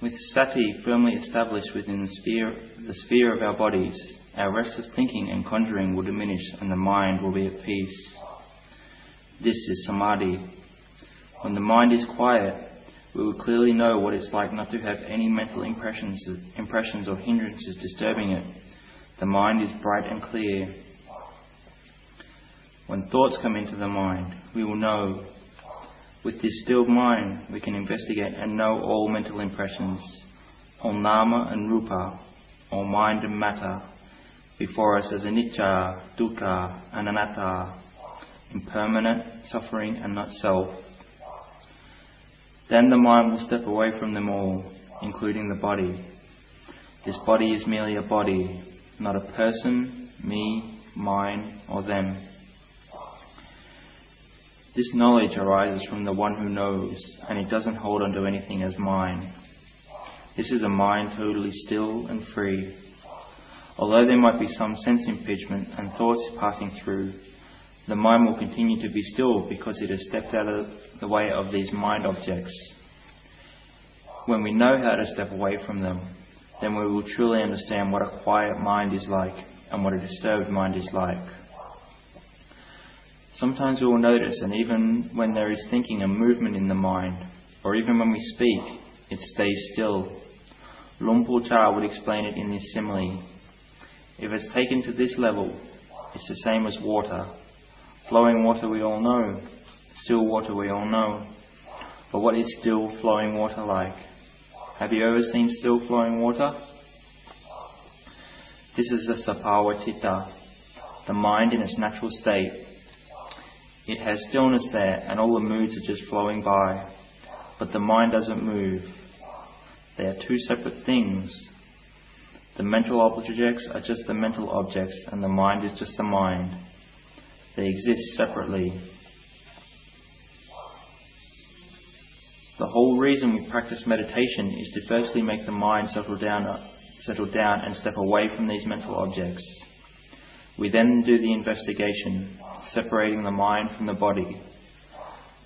With sati firmly established within the sphere, the sphere of our bodies, our restless thinking and conjuring will diminish and the mind will be at peace. This is samadhi. When the mind is quiet, we will clearly know what it's like not to have any mental impressions, impressions or hindrances disturbing it. The mind is bright and clear. When thoughts come into the mind, we will know. With this stilled mind, we can investigate and know all mental impressions, all nama and rupa, all mind and matter, before us as anicca, dukkha, and anatta, impermanent, suffering, and not self. Then the mind will step away from them all, including the body. This body is merely a body, not a person, me, mine, or them. This knowledge arises from the one who knows, and it doesn't hold onto anything as mine. This is a mind totally still and free. Although there might be some sense impingement and thoughts passing through, the mind will continue to be still because it has stepped out of the way of these mind objects. When we know how to step away from them, then we will truly understand what a quiet mind is like and what a disturbed mind is like. Sometimes we will notice, and even when there is thinking and movement in the mind, or even when we speak, it stays still. Luang Por Chah would explain it in this simile. If it's taken to this level, it's the same as water. Flowing water we all know, still water we all know. But what is still flowing water like? Have you ever seen still flowing water? This is the Citta, the mind in its natural state. It has stillness there and all the moods are just flowing by, but the mind doesn't move. They are two separate things. The mental objects are just the mental objects and the mind is just the mind. They exist separately. The whole reason we practice meditation is to firstly make the mind settle down, settle down and step away from these mental objects. We then do the investigation, separating the mind from the body.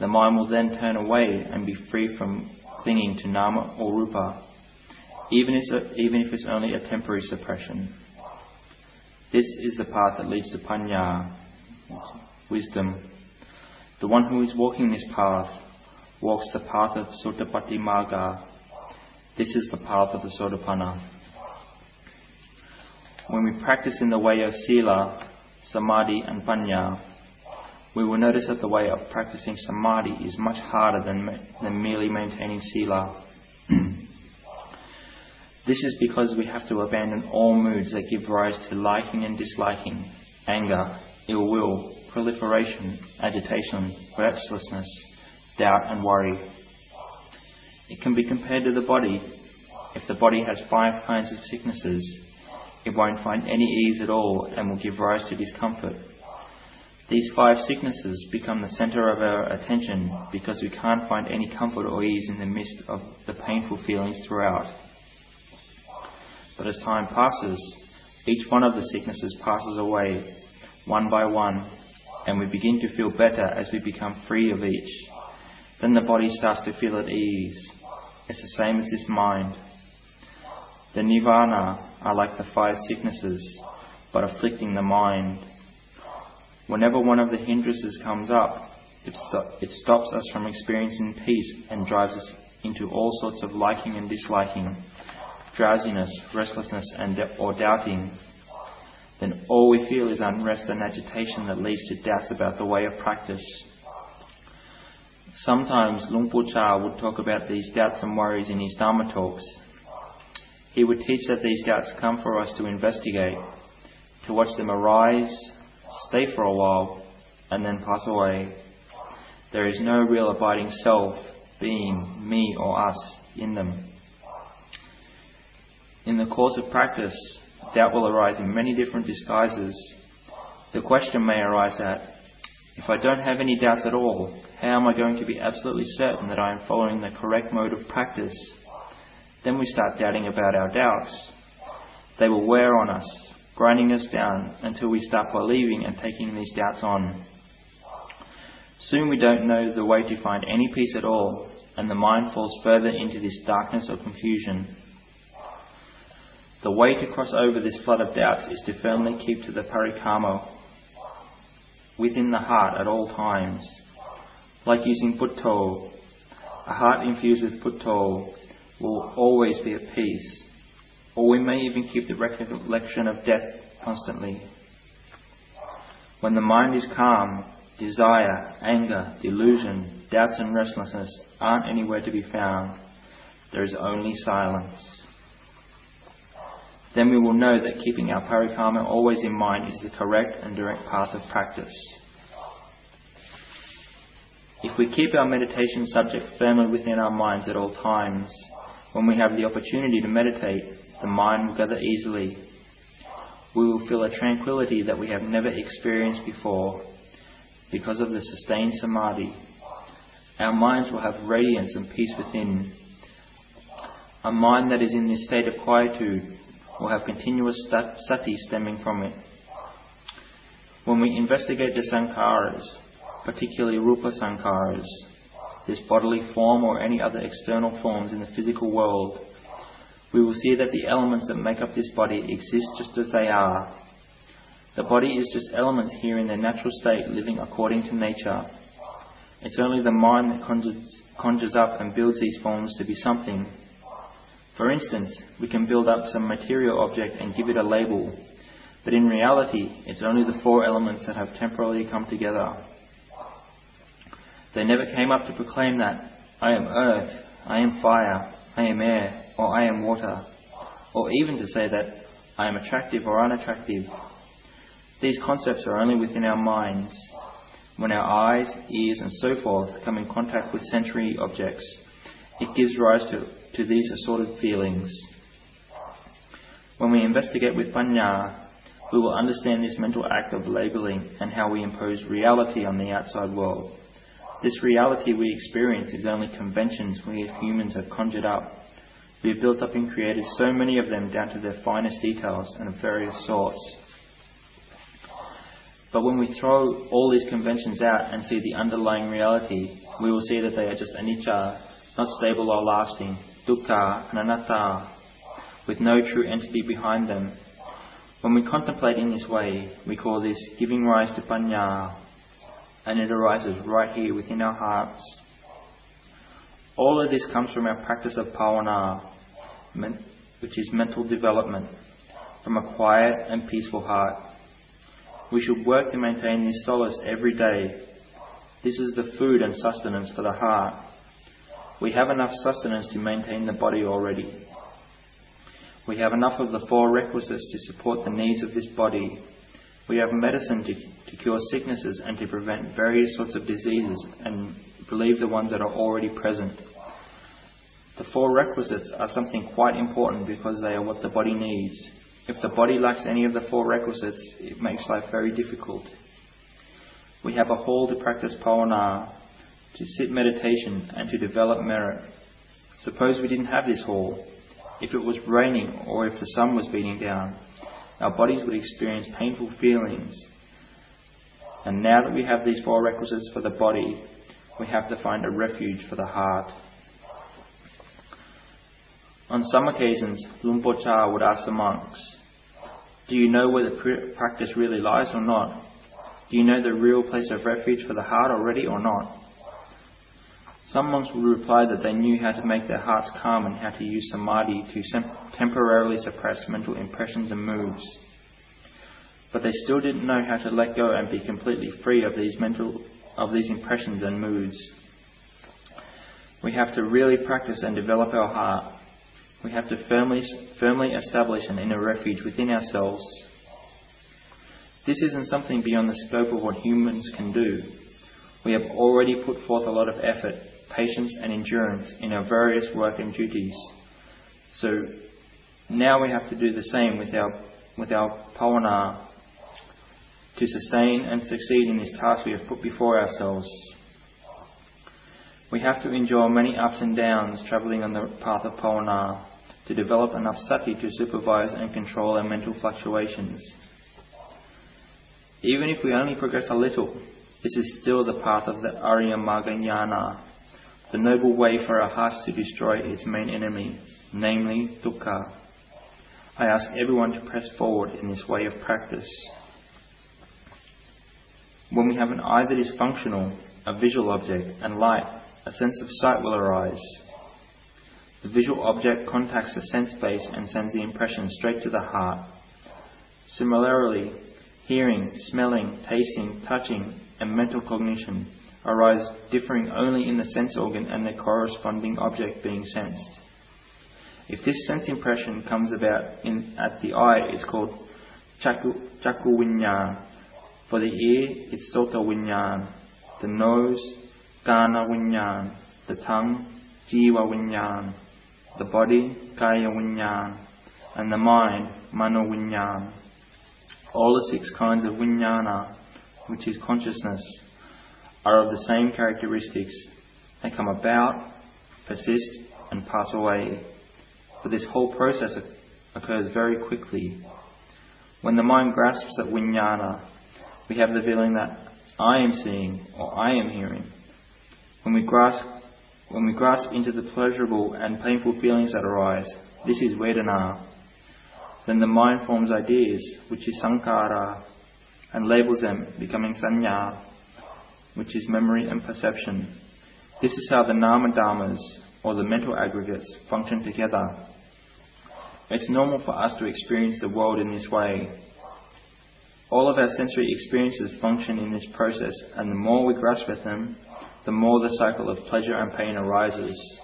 The mind will then turn away and be free from clinging to nama or rupa, even if, even if it's only a temporary suppression. This is the path that leads to panya, wisdom. The one who is walking this path walks the path of Sotapatti Marga. This is the path of the Sotapanna. When we practice in the way of Sila, Samadhi, and Panya, we will notice that the way of practicing Samadhi is much harder than, than merely maintaining Sila. this is because we have to abandon all moods that give rise to liking and disliking, anger, ill will, proliferation, agitation, restlessness, doubt, and worry. It can be compared to the body. If the body has five kinds of sicknesses, it won't find any ease at all and will give rise to discomfort. These five sicknesses become the center of our attention because we can't find any comfort or ease in the midst of the painful feelings throughout. But as time passes, each one of the sicknesses passes away one by one, and we begin to feel better as we become free of each. Then the body starts to feel at ease. It's the same as this mind. The nivarana are like the five sicknesses, but afflicting the mind. Whenever one of the hindrances comes up, it, st- it stops us from experiencing peace and drives us into all sorts of liking and disliking, drowsiness, restlessness, and de- or doubting then all we feel is unrest and agitation that leads to doubts about the way of practice. Sometimes Luang Por Chah would talk about these doubts and worries in his Dharma talks. He would teach that these doubts come for us to investigate, to watch them arise, stay for a while, and then pass away. There is no real abiding self, being, me, or us in them. In the course of practice, doubt will arise in many different disguises. The question may arise that, if I don't have any doubts at all, how am I going to be absolutely certain that I am following the correct mode of practice? Then we start doubting about our doubts. They will wear on us, grinding us down until we start believing and taking these doubts on. Soon we don't know the way to find any peace at all, and the mind falls further into this darkness of confusion. The way to cross over this flood of doubts is to firmly keep to the parikarma within the heart at all times. Like using buddho, a heart infused with buddho will always be at peace, or we may even keep the recollection of death constantly. When the mind is calm, desire, anger, delusion, doubts, and restlessness aren't anywhere to be found. There is only silence. Then we will know that keeping our parikarma always in mind is the correct and direct path of practice. If we keep our meditation subject firmly within our minds at all times, when we have the opportunity to meditate, the mind will gather easily. We will feel a tranquility that we have never experienced before because of the sustained samadhi. Our minds will have radiance and peace within. A mind that is in this state of quietude will have continuous sati stemming from it. When we investigate the sankharas, particularly rupa sankharas, this bodily form or any other external forms in the physical world, we will see that the elements that make up this body exist just as they are. The body is just elements here in their natural state, living according to nature. It's only the mind that conjures, conjures up and builds these forms to be something. For instance, we can build up some material object and give it a label, but in reality, it's only the four elements that have temporarily come together. They never came up to proclaim that I am earth, I am fire, I am air, or I am water, or even to say that I am attractive or unattractive. These concepts are only within our minds. When our eyes, ears, and so forth come in contact with sensory objects, it gives rise to, to these assorted feelings. When we investigate with panya, we will understand this mental act of labeling and how we impose reality on the outside world. This reality we experience is only conventions we as humans have conjured up. We have built up and created so many of them down to their finest details and of various sorts. But when we throw all these conventions out and see the underlying reality, we will see that they are just anicca, not stable or lasting, dukkha and anatta, with no true entity behind them. When we contemplate in this way, we call this giving rise to panya, and it arises right here within our hearts. All of this comes from our practice of bhavana, which is mental development, from a quiet and peaceful heart. We should work to maintain this solace every day. This is the food and sustenance for the heart. We have enough sustenance to maintain the body already. We have enough of the four requisites to support the needs of this body we have medicine to, to cure sicknesses and to prevent various sorts of diseases and relieve the ones that are already present. The four requisites are something quite important because they are what the body needs. If the body lacks any of the four requisites, it makes life very difficult. We have a hall to practice bhavana, to sit meditation, and to develop merit. Suppose we didn't have this hall. If it was raining or if the sun was beating down, our bodies would experience painful feelings. And now that we have these four requisites for the body, we have to find a refuge for the heart. On some occasions, Luang Por would ask the monks, Do you know where the practice really lies or not? Do you know the real place of refuge for the heart already or not? Some monks would reply that they knew how to make their hearts calm and how to use samadhi to temporarily suppress mental impressions and moods. But they still didn't know how to let go and be completely free of these mental of these impressions and moods. We have to really practice and develop our heart. We have to firmly firmly establish an inner refuge within ourselves. This isn't something beyond the scope of what humans can do. We have already put forth a lot of effort patience, and endurance in our various work and duties. So now we have to do the same with our, with our bhavana to sustain and succeed in this task we have put before ourselves. We have to endure many ups and downs travelling on the path of bhavana to develop enough sati to supervise and control our mental fluctuations. Even if we only progress a little, this is still the path of the Arya Magga the noble way for our hearts to destroy its main enemy, namely dukkha. I ask everyone to press forward in this way of practice. When we have an eye that is functional, a visual object, and light, a sense of sight will arise. The visual object contacts the sense base and sends the impression straight to the heart. Similarly, hearing, smelling, tasting, touching, and mental cognition arise differing only in the sense organ and the corresponding object being sensed. If this sense impression comes about in, at the eye, it's called chaku, chaku. For the ear, it's sota vinyan. The nose, ghana vinyan. The tongue, jivha vinyan. The body, kaya vinyan. And the mind, mano vinyan. All the six kinds of vinyana, which is consciousness, are of the same characteristics. They come about, persist, and pass away. But this whole process occurs very quickly. When the mind grasps at vinyana, we have the feeling that I am seeing or I am hearing. When we grasp, when we grasp into the pleasurable and painful feelings that arise, this is Vedana. Then the mind forms ideas, which is Sankhara, and labels them, becoming Sanya, which is memory and perception. This is how the Nama Dhammas, or the mental aggregates, function together. It's normal for us to experience the world in this way. All of our sensory experiences function in this process, and the more we grasp at them, the more the cycle of pleasure and pain arises.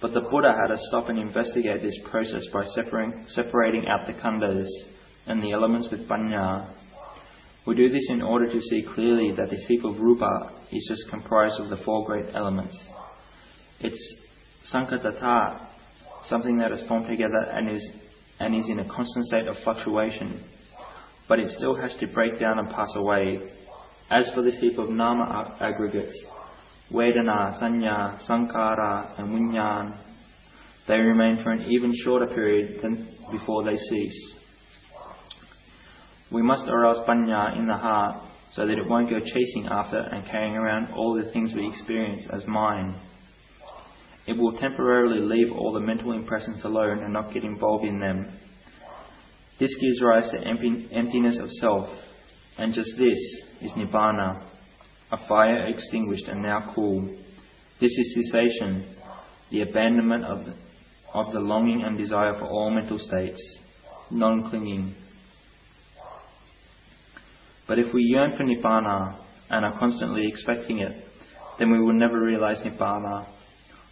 But the Buddha had to stop and investigate this process by separating, separating out the khandhas and the elements with panya. We do this in order to see clearly that this heap of rupa is just comprised of the four great elements. It's sankhatattha, something that is formed together and is, and is in a constant state of fluctuation, but it still has to break down and pass away. As for this heap of nama aggregates, Vedana, Sanya, Sankhara, and Vinyan, they remain for an even shorter period than before they cease. We must arouse panya in the heart so that it won't go chasing after and carrying around all the things we experience as mine. It will temporarily leave all the mental impressions alone and not get involved in them. This gives rise to emptiness of self, and just this is nibbana, a fire extinguished and now cool. This is cessation, the abandonment of the, of the longing and desire for all mental states, non clinging. But if we yearn for nibbana and are constantly expecting it, then we will never realize nibbana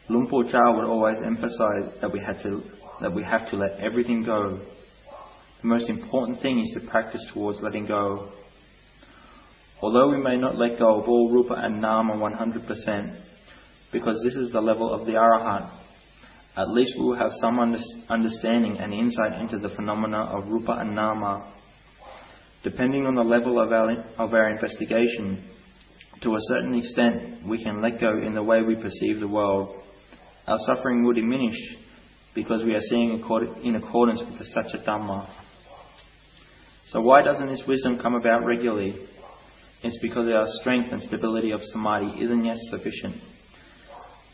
Luang Por Chah would always emphasize that we, had to, that we have to let everything go. The most important thing is to practice towards letting go. Although we may not let go of all rupa and nama 100%, because this is the level of the arahant, at least we will have some understanding and insight into the phenomena of rupa and nama. Depending on the level of our, of our investigation, to a certain extent, we can let go in the way we perceive the world our suffering will diminish because we are seeing in accordance with the Satya. So why doesn't this wisdom come about regularly? It's because our strength and stability of samadhi isn't yet sufficient.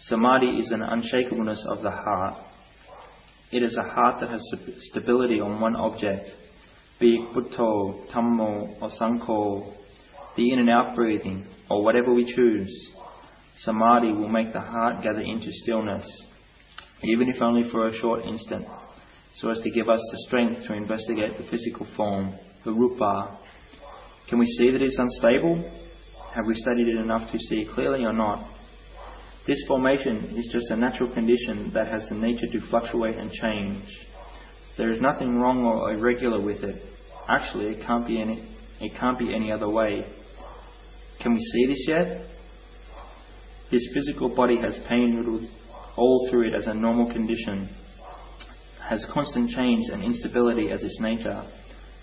Samadhi is an unshakableness of the heart. It is a heart that has stability on one object, be it Dhammo, or Sangho, the in and out breathing, or whatever we choose. Samadhi will make the heart gather into stillness, even if only for a short instant, so as to give us the strength to investigate the physical form, the rupa. Can we see that it's unstable? Have we studied it enough to see clearly or not? This formation is just a natural condition that has the nature to fluctuate and change. There is nothing wrong or irregular with it. Actually, it can't be any, it can't be any other way. Can we see this yet? His physical body has pain riddled all through it as a normal condition, has constant change and instability as its nature,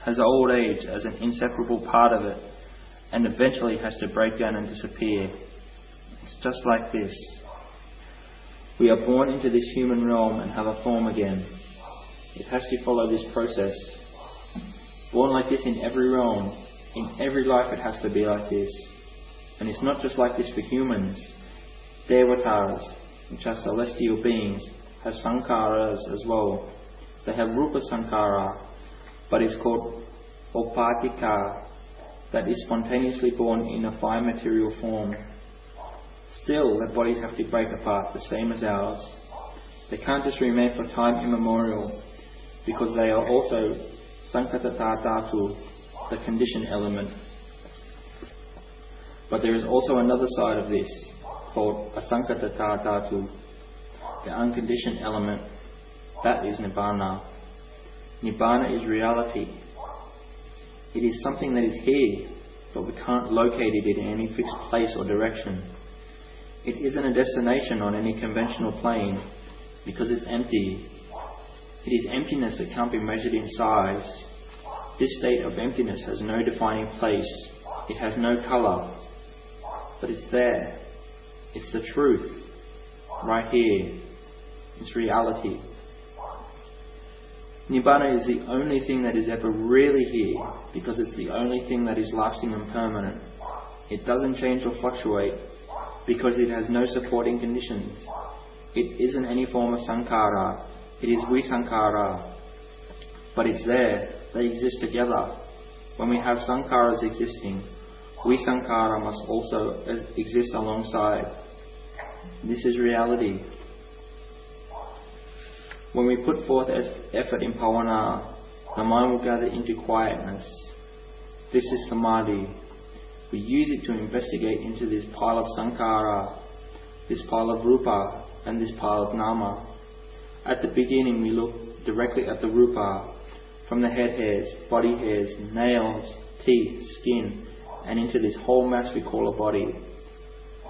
has old age as an inseparable part of it, and eventually has to break down and disappear. It's just like this. We are born into this human realm and have a form again. It has to follow this process. Born like this in every realm, in every life it has to be like this. And it's not just like this for humans. Devatas, which are celestial beings, have sankharas as well. They have rupa sankhara, but it's called upatika, that is spontaneously born in a fine material form. Still, their bodies have to break apart, the same as ours. They can't just remain for time immemorial, because they are also sankatata dhatu, the conditioned element. But there is also another side of this, called asankatata dhatu, the unconditioned element. That is nibbana. Nibbana is reality. It is something that is here, but we can't locate it in any fixed place or direction. It isn't a destination on any conventional plane because it's empty. It is emptiness that can't be measured in size. This state of emptiness has no defining place. It has no colour. But it's there. It's the truth. Right here. It's reality. Nibbana is the only thing that is ever really here because it's the only thing that is lasting and permanent. It doesn't change or fluctuate because it has no supporting conditions. It isn't any form of sankhara, it is visankhara. But it's there, they exist together. When we have sankharas existing, visankhara must also exist alongside. This is reality. When we put forth effort in bhavana, the mind will gather into quietness. This is samadhi. We use it to investigate into this pile of sankhara, this pile of rupa, and this pile of nama. At the beginning, we look directly at the rupa, from the head hairs, body hairs, nails, teeth, skin, and into this whole mass we call a body.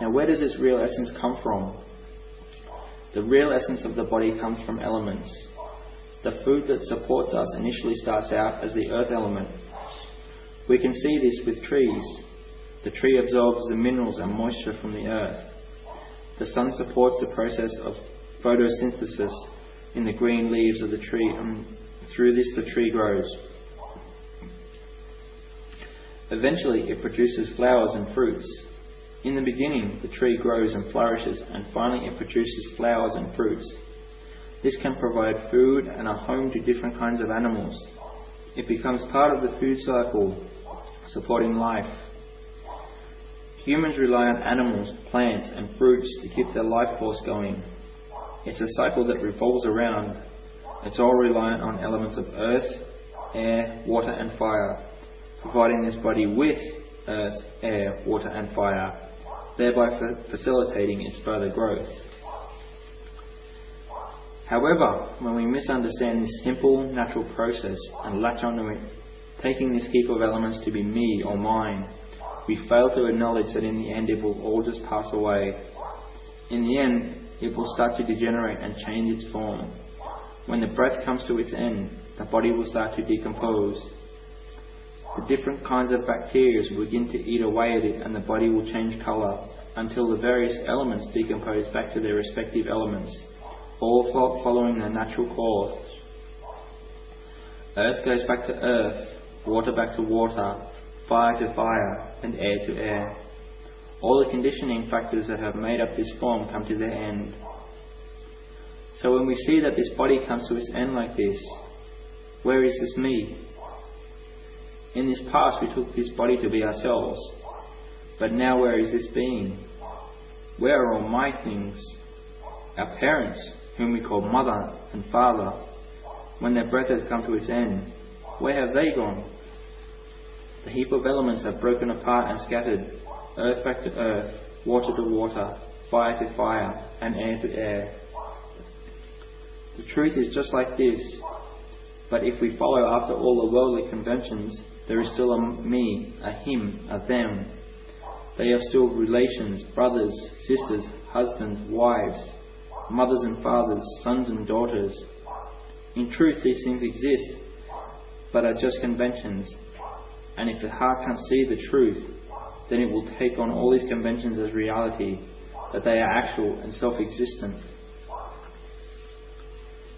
Now, where does this real essence come from? The real essence of the body comes from elements. The food that supports us initially starts out as the earth element. We can see this with trees. The tree absorbs the minerals and moisture from the earth. The sun supports the process of photosynthesis in the green leaves of the tree, and through this the tree grows. Eventually, it produces flowers and fruits. In the beginning, the tree grows and flourishes, and finally, it produces flowers and fruits. This can provide food and a home to different kinds of animals. It becomes part of the food cycle, supporting life. Humans rely on animals, plants, and fruits to keep their life force going. It's a cycle that revolves around. It's all reliant on elements of earth, air, water, and fire, providing this body with earth, air, water, and fire thereby facilitating its further growth. However, when we misunderstand this simple natural process and latch onto it, taking this heap of elements to be me or mine, we fail to acknowledge that in the end it will all just pass away. In the end, it will start to degenerate and change its form. When the breath comes to its end, the body will start to decompose the different kinds of bacteria will begin to eat away at it and the body will change colour until the various elements decompose back to their respective elements, all following their natural course. Earth goes back to earth, water back to water, fire to fire, and air to air. All the conditioning factors that have made up this form come to their end. So when we see that this body comes to its end like this, where is this me? In this past, we took this body to be ourselves. But now, where is this being? Where are all my things? Our parents, whom we call mother and father, when their breath has come to its end, where have they gone? The heap of elements have broken apart and scattered, earth back to earth, water to water, fire to fire, and air to air. The truth is just like this. But if we follow after all the worldly conventions, there is still a me, a him, a them. They are still relations, brothers, sisters, husbands, wives, mothers and fathers, sons and daughters. In truth, these things exist, but are just conventions. And if the heart can't see the truth, then it will take on all these conventions as reality, that they are actual and self existent.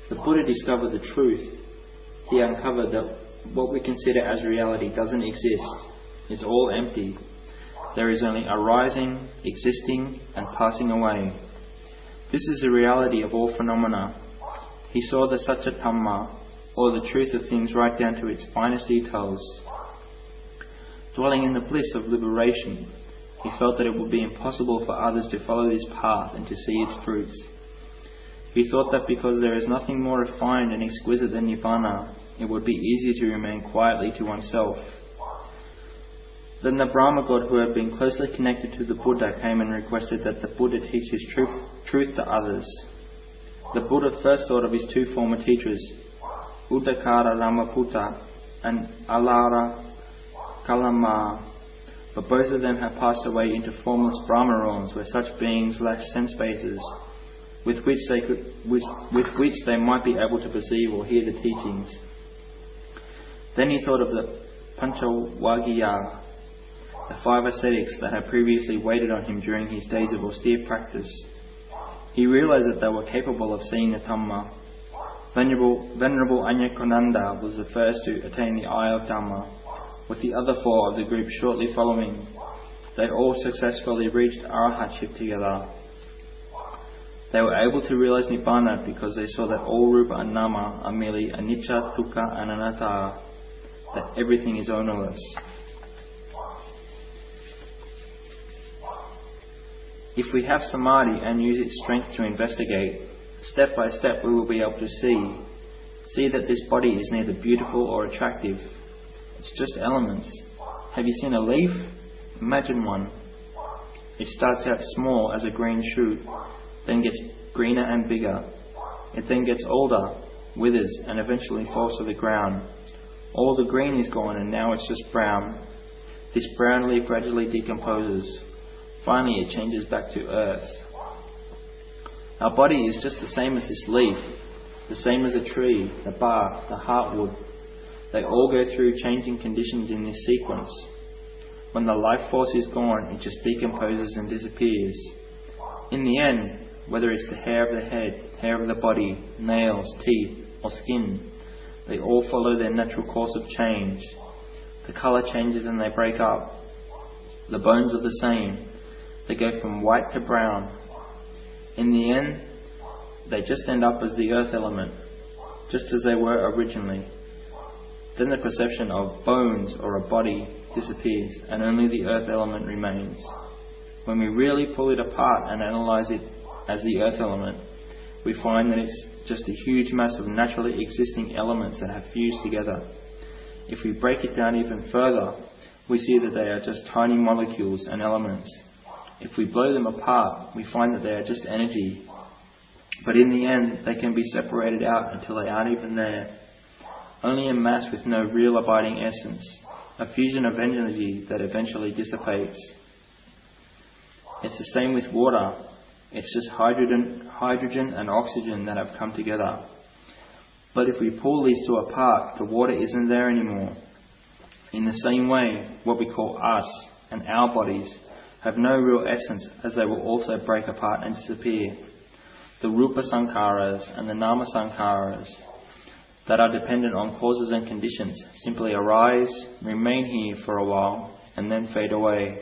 The Buddha discovered the truth. He uncovered that what we consider as reality doesn't exist. It's all empty. there is only arising, existing, and passing away. This is the reality of all phenomena. He saw the Satya or the truth of things right down to its finest details. Dwelling in the bliss of liberation, he felt that it would be impossible for others to follow this path and to see its fruits. He thought that because there is nothing more refined and exquisite than Nibbana, it would be easier to remain quietly to oneself. Then the Brahma god who had been closely connected to the Buddha came and requested that the Buddha teach his truth, truth to others. The Buddha first thought of his two former teachers, Uddakara Ramaputta and Alara Kalama, but both of them have passed away into formless Brahma realms where such beings lack sense bases with which they could, with, with which they might be able to perceive or hear the teachings. Then he thought of the Panchavaggiya, the five ascetics that had previously waited on him during his days of austere practice. He realized that they were capable of seeing the Dhamma. Venerable, Venerable Anya Kondanna was the first to attain the eye of Dhamma, with the other four of the group shortly following. They all successfully reached arahatship together. They were able to realize Nibbana because they saw that all Rupa and Nama are merely anicca, dukkha, and anatta, that everything is ownerless. If we have samadhi and use its strength to investigate, step by step we will be able to see. See that this body is neither beautiful or attractive. It's just elements. Have you seen a leaf? Imagine one. It starts out small as a green shoot, then gets greener and bigger. It then gets older, withers, and eventually falls to the ground. All the green is gone and now it's just brown. This brown leaf gradually decomposes. Finally, it changes back to earth. Our body is just the same as this leaf, the same as a tree, the bark, the heartwood. They all go through changing conditions in this sequence. When the life force is gone, it just decomposes and disappears. In the end, whether it's the hair of the head, hair of the body, nails, teeth, or skin, they all follow their natural course of change. The colour changes and they break up. The bones are the same, they go from white to brown. In the end, they just end up as the earth element, just as they were originally. Then the perception of bones or a body disappears, and only the earth element remains. When we really pull it apart and analyze it as the earth element, we find that it's just a huge mass of naturally existing elements that have fused together. If we break it down even further, we see that they are just tiny molecules and elements if we blow them apart, we find that they are just energy. But in the end, they can be separated out until they aren't even there. Only a mass with no real abiding essence, a fusion of energy that eventually dissipates. It's the same with water. It's just hydrogen, hydrogen and oxygen that have come together. But if we pull these two apart, the water isn't there anymore. In the same way, what we call us and our bodies have no real essence as they will also break apart and disappear. The Rupa Sankharas and the Nama Sankharas that are dependent on causes and conditions simply arise, remain here for a while, and then fade away.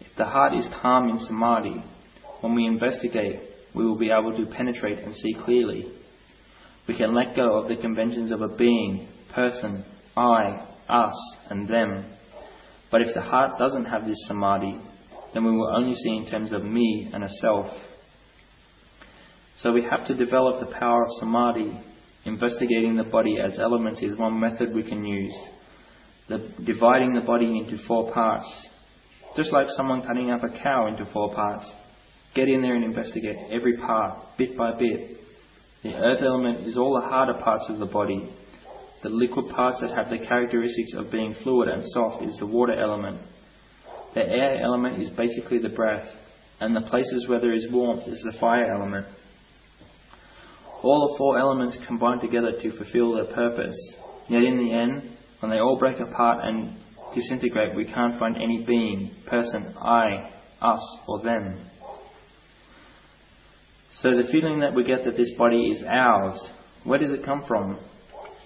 If the heart is calm in samadhi, when we investigate, we will be able to penetrate and see clearly. We can let go of the conventions of a being, person, I, us, and them. But if the heart doesn't have this samadhi, then we will only see in terms of me and a self. So we have to develop the power of samadhi. Investigating the body as elements is one method we can use. The, dividing the body into four parts. Just like someone cutting up a cow into four parts. Get in there and investigate every part, bit by bit. The earth element is all the harder parts of the body. The liquid parts that have the characteristics of being fluid and soft is the water element. The air element is basically the breath, and the places where there is warmth is the fire element. All the four elements combine together to fulfill their purpose. Yet in the end, when they all break apart and disintegrate, we can't find any being, person, I, us, or them. So the feeling that we get that this body is ours, where does it come from?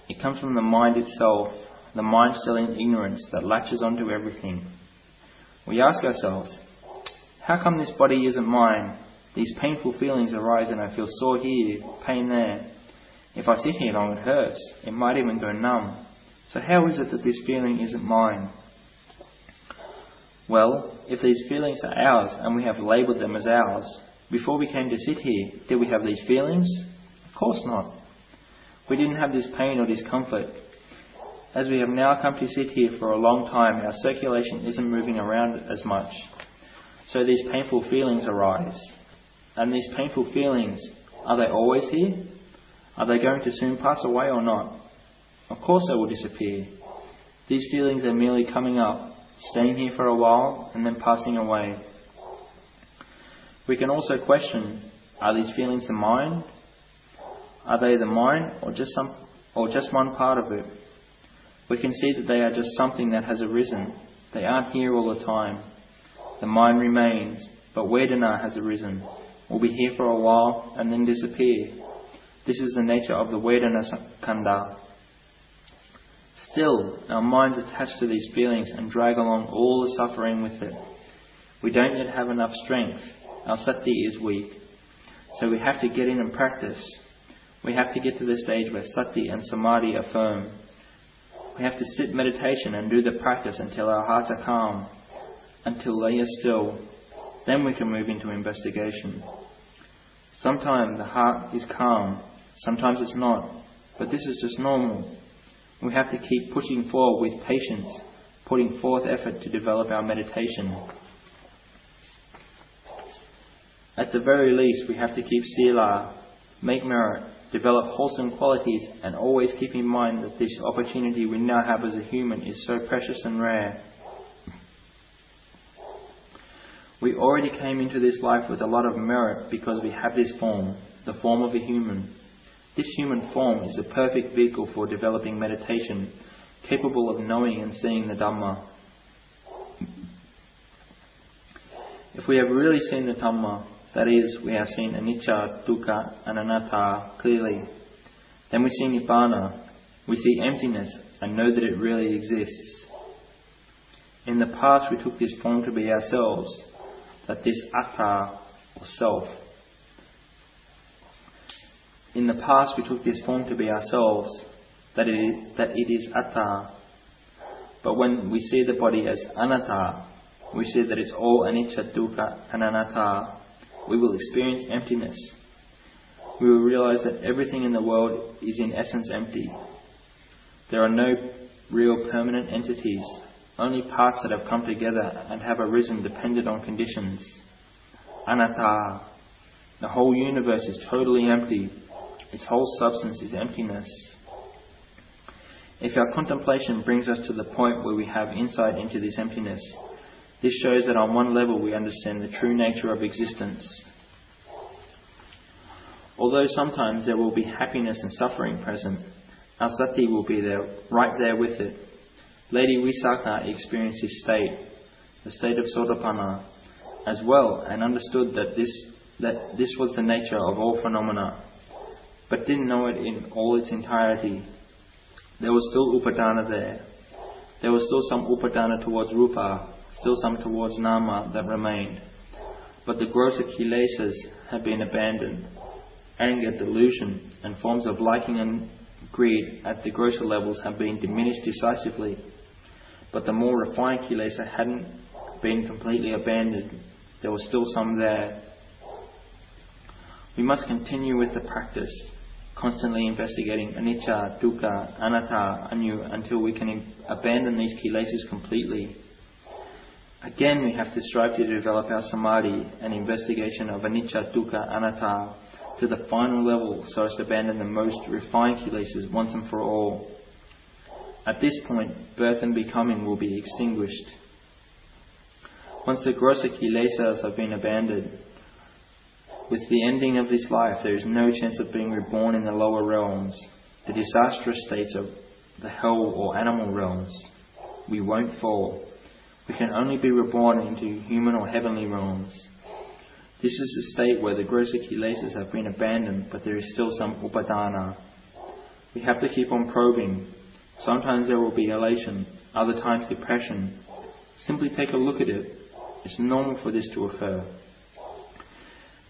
It comes from the mind itself, the mind still in ignorance that latches onto everything. We ask ourselves, how come this body isn't mine? These painful feelings arise and I feel sore here, pain there. If I sit here long, it hurts. It might even go numb. So how is it that this feeling isn't mine? Well, if these feelings are ours and we have labelled them as ours, before we came to sit here, did we have these feelings? Of course not. We didn't have this pain or discomfort. As we have now come to sit here for a long time, our circulation isn't moving around as much. So these painful feelings arise. And these painful feelings, are they always here? Are they going to soon pass away or not? Of course they will disappear. These feelings are merely coming up, staying here for a while, and then passing away. We can also question are these feelings the mind? Are they the mind or just some or just one part of it? We can see that they are just something that has arisen. They aren't here all the time. The mind remains, but Vedana has arisen, will be here for a while and then disappear. This is the nature of the Vedana Khandha. Still, our minds attach to these feelings and drag along all the suffering with it. We don't yet have enough strength. Our sati is weak. So we have to get in and practice. We have to get to the stage where sati and samadhi are firm. We have to sit meditation and do the practice until our hearts are calm, until they are still. Then we can move into investigation. Sometimes the heart is calm, sometimes it's not, but this is just normal. We have to keep pushing forward with patience, putting forth effort to develop our meditation. At the very least, we have to keep sila, make merit, develop wholesome qualities, and always keep in mind that this opportunity we now have as a human is so precious and rare. We already came into this life with a lot of merit because we have this form, the form of a human. This human form is a perfect vehicle for developing meditation, capable of knowing and seeing the Dhamma. If we have really seen the Dhamma, that is, we have seen anicca, dukkha, and anatta clearly, then we see nibbana, we see emptiness, and know that it really exists. In the past, we took this form to be ourselves, that this atta, or self, in the past, we took this form to be ourselves, that it, that it is atta. But when we see the body as anatta, we see that it's all anicca, dukkha, and anatta. We will experience emptiness. We will realize that everything in the world is in essence empty. There are no real permanent entities, only parts that have come together and have arisen dependent on conditions. Anatta. The whole universe is totally empty, its whole substance is emptiness. If our contemplation brings us to the point where we have insight into this emptiness, this shows that on one level we understand the true nature of existence. Although sometimes there will be happiness and suffering present, our sati will be there, right there with it. Lady Visakha experienced this state, the state of Sotapanna, as well, and understood that this, that this was the nature of all phenomena but didn't know it in all its entirety. There was still upadana there. There was still some upadana towards rupa, still some towards nama that remained. But the grosser kilesas had been abandoned. Anger, delusion, and forms of liking and greed at the grosser levels have been diminished decisively. But the more refined kilesa hadn't been completely abandoned. There was still some there. We must continue with the practice constantly investigating anicca, dukkha, anatta, anu until we can abandon these kilesas completely. Again, we have to strive to develop our samadhi and investigation of anicca, dukkha, anatta to the final level so as to abandon the most refined kilesas once and for all. At this point, birth and becoming will be extinguished. Once the grosser kilesas have been abandoned, with the ending of this life, there is no chance of being reborn in the lower realms, the disastrous states of the hell or animal realms. We won't fall. We can only be reborn into human or heavenly realms. This is the state where the grosser kilesas have been abandoned, but there is still some upadana. We have to keep on probing. Sometimes there will be elation, other times depression. Simply take a look at it. It's normal for this to occur.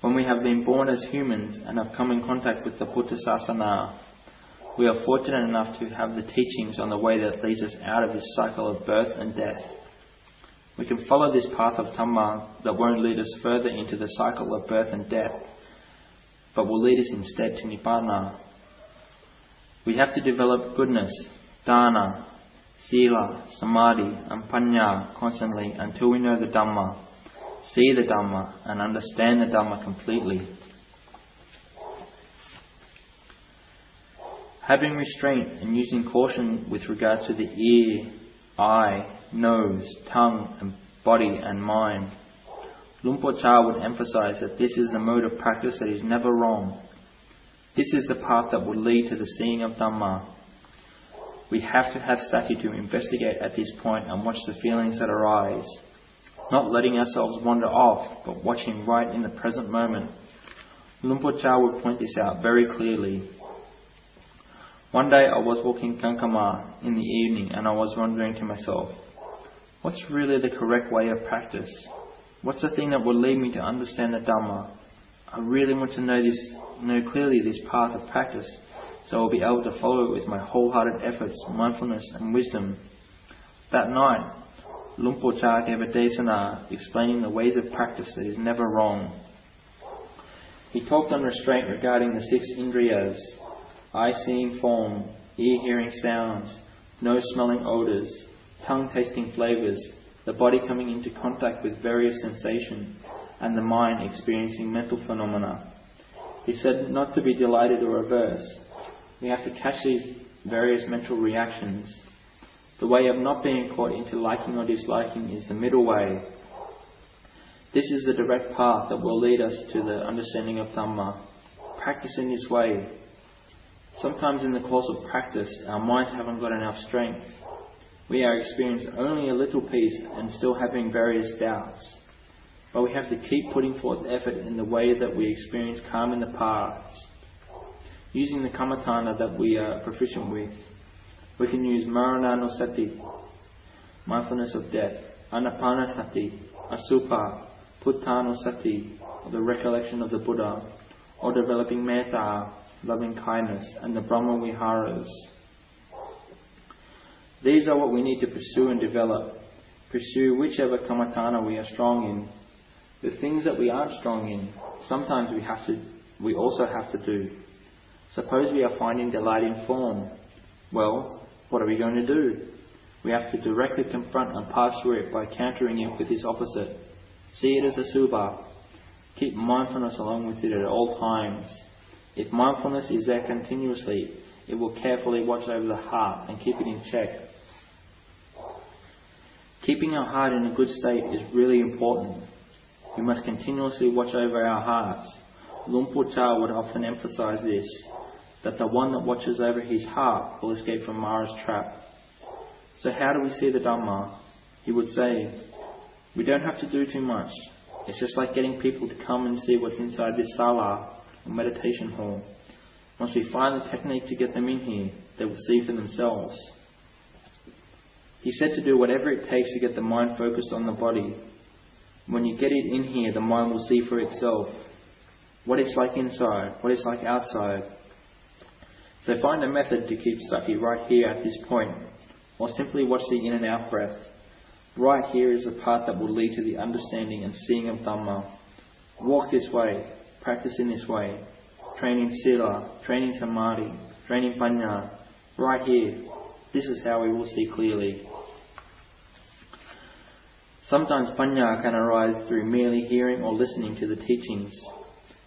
When we have been born as humans and have come in contact with the Buddha we are fortunate enough to have the teachings on the way that leads us out of this cycle of birth and death. We can follow this path of Dhamma that won't lead us further into the cycle of birth and death, but will lead us instead to Nibbana. We have to develop goodness, dana, sila, samadhi, and panya constantly until we know the Dhamma, see the Dhamma, and understand the Dhamma completely. Having restraint and using caution with regard to the ear, eye, nose, tongue, and body and mind. Luang Por Chah would emphasize that this is the mode of practice that is never wrong. This is the path that will lead to the seeing of Dhamma. We have to have sati to investigate at this point and watch the feelings that arise, not letting ourselves wander off, but watching right in the present moment. Luang Por Chah would point this out very clearly. One day I was walking Kankama in the evening and I was wondering to myself, what's really the correct way of practice? What's the thing that will lead me to understand the Dhamma? I really want to know this, know clearly this path of practice, so I'll be able to follow it with my wholehearted efforts, mindfulness, and wisdom. That night, Luang Por Chah gave a desana explaining the ways of practice that is never wrong. He talked on restraint regarding the six indriyas, eye seeing form, ear hearing sounds, nose smelling odours, tongue tasting flavours, the body coming into contact with various sensations, and the mind experiencing mental phenomena. He said not to be delighted or averse. We have to catch these various mental reactions. The way of not being caught into liking or disliking is the middle way. This is the direct path that will lead us to the understanding of Dhamma. Practice in this way. Sometimes in the course of practice, our minds haven't got enough strength we are experiencing only a little peace and still having various doubts. But we have to keep putting forth effort in the way that we experience calm in the past. Using the kammatthana that we are proficient with, we can use Marananusati, mindfulness of death, Anapanasati, Asubha, Puttanusati, the recollection of the Buddha, or developing metta, loving kindness, and the Brahma Viharas. These are what we need to pursue and develop. Pursue whichever kammatthana we are strong in. The things that we aren't strong in, sometimes we have to, we also have to do. Suppose we are finding delight in form. Well, what are we going to do? We have to directly confront and pass through it by countering it with its opposite. See it as asubha. Keep mindfulness along with it at all times. If mindfulness is there continuously, it will carefully watch over the heart and keep it in check. Keeping our heart in a good state is really important. We must continuously watch over our hearts. Luang Por Chah would often emphasize this, that the one that watches over his heart will escape from Mara's trap. So how do we see the Dhamma? He would say, we don't have to do too much. It's just like getting people to come and see what's inside this sala, or meditation hall. Once we find the technique to get them in here, they will see for themselves. He said to do whatever it takes to get the mind focused on the body. When you get it in here, the mind will see for itself what it's like inside, what it's like outside. So find a method to keep sati right here at this point, or simply watch the in and out breath. Right here is the path that will lead to the understanding and seeing of Dhamma. Walk this way, practice in this way, training sila, training samadhi, training panya. Right here, this is how we will see clearly. Sometimes panya can arise through merely hearing or listening to the teachings.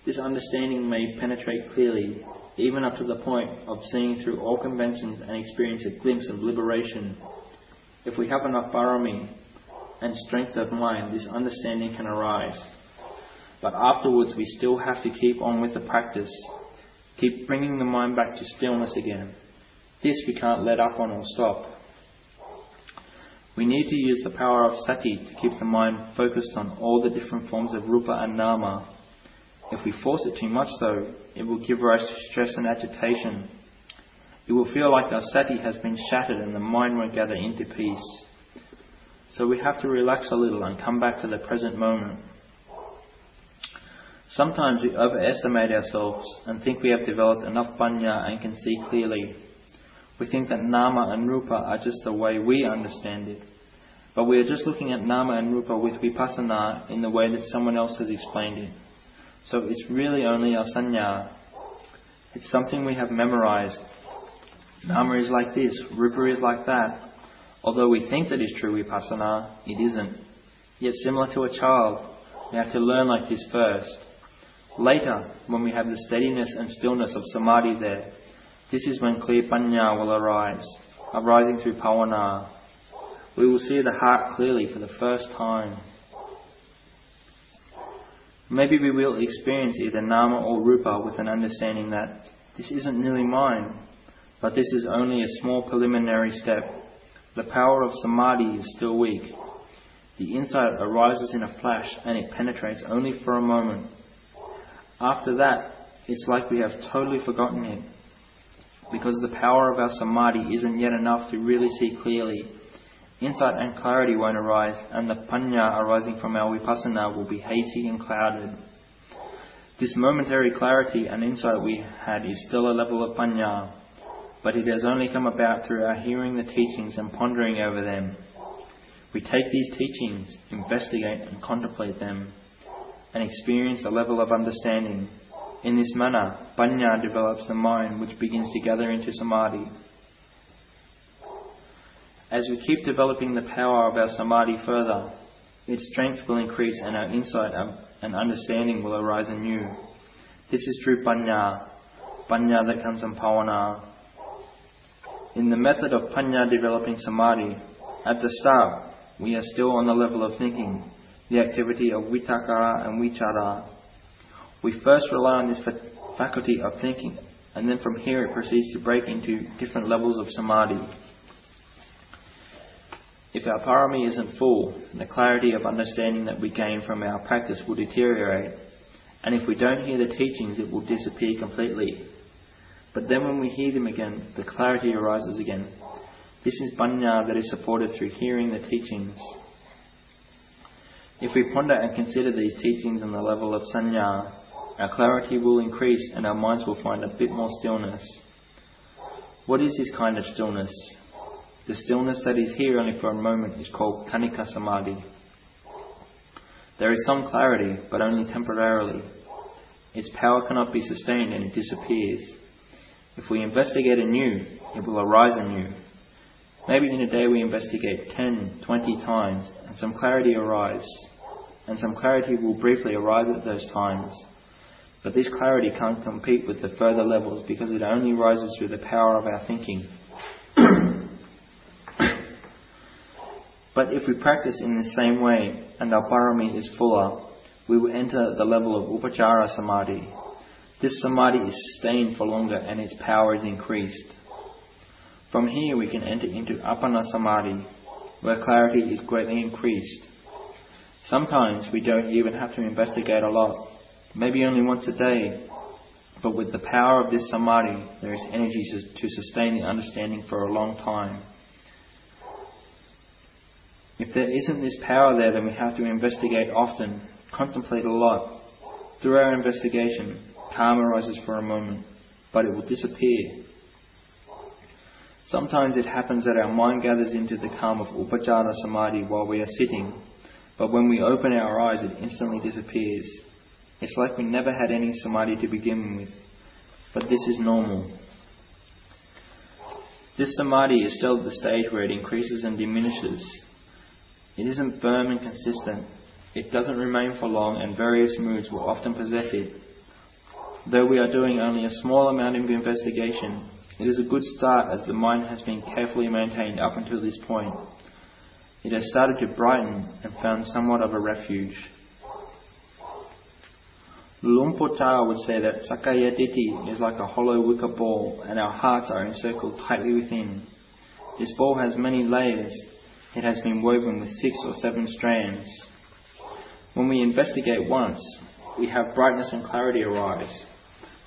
This understanding may penetrate clearly, even up to the point of seeing through all conventions and experience a glimpse of liberation. If we have enough barami and strength of mind, this understanding can arise. But afterwards, we still have to keep on with the practice, keep bringing the mind back to stillness again. This we can't let up on or stop. We need to use the power of sati to keep the mind focused on all the different forms of rupa and nama. If we force it too much, though, it will give rise to stress and agitation. It will feel like our sati has been shattered and the mind won't gather into peace. So we have to relax a little and come back to the present moment. Sometimes we overestimate ourselves and think we have developed enough panya and can see clearly. We think that nama and rupa are just the way we understand it. But we are just looking at nama and rupa with vipassana in the way that someone else has explained it. So it's really only our sanya. It's something we have memorized. Nama is like this, rupa is like that. Although we think that is true vipassana, it isn't. Yet similar to a child, we have to learn like this first. Later, when we have the steadiness and stillness of samadhi there, this is when clear panya will arise, arising through pavana. We will see the heart clearly for the first time. Maybe we will experience either nama or rupa with an understanding that this isn't really mine, but this is only a small preliminary step. The power of samadhi is still weak. The insight arises in a flash and it penetrates only for a moment. After that, it's like we have totally forgotten it. Because the power of our samadhi isn't yet enough to really see clearly. Insight and clarity won't arise, and the panya arising from our vipassana will be hazy and clouded. This momentary clarity and insight we had is still a level of panya, but it has only come about through our hearing the teachings and pondering over them. We take these teachings, investigate and contemplate them and experience a level of understanding. In this manner, panya develops the mind which begins to gather into samadhi. As we keep developing the power of our samadhi further, its strength will increase and our insight and understanding will arise anew. This is true panya, panya that comes from pavana. In the method of panya developing samadhi, at the start, we are still on the level of thinking, the activity of vitakka and vichara. We first rely on this faculty of thinking, and then from here it proceeds to break into different levels of samadhi. If our parami isn't full, the clarity of understanding that we gain from our practice will deteriorate, and if we don't hear the teachings, it will disappear completely. But then when we hear them again, the clarity arises again. This is panya that is supported through hearing the teachings. If we ponder and consider these teachings on the level of sanya, our clarity will increase and our minds will find a bit more stillness. What is this kind of stillness? The stillness that is here only for a moment is called Khanika Samadhi. There is some clarity, but only temporarily. Its power cannot be sustained and it disappears. If we investigate anew, it will arise anew. Maybe in a day we investigate 10, 20 times, and some clarity arises, and some clarity will briefly arise at those times. But this clarity can't compete with the further levels because it only rises through the power of our thinking. but if we practice in the same way and our parami is fuller, we will enter the level of upachara samadhi. This samadhi is sustained for longer and its power is increased. From here we can enter into Appana Samadhi, where clarity is greatly increased. Sometimes we don't even have to investigate a lot, maybe only once a day, but with the power of this Samadhi, there is energy to sustain the understanding for a long time. If there isn't this power there, then we have to investigate often, contemplate a lot. Through our investigation, calm arises for a moment, but it will disappear Sometimes it happens that our mind gathers into the calm of upachara samadhi while we are sitting, but when we open our eyes, it instantly disappears. It's like we never had any samadhi to begin with, but this is normal. This samadhi is still at the stage where it increases and diminishes. It isn't firm and consistent. It doesn't remain for long, and various moods will often possess it. Though we are doing only a small amount of investigation, it is a good start as the mind has been carefully maintained up until this point. It has started to brighten and found somewhat of a refuge. Luang Por would say that Sakkaya Ditthi is like a hollow wicker ball and our hearts are encircled tightly within. This ball has many layers. It has been woven with six or seven strands. When we investigate once, we have brightness and clarity arise.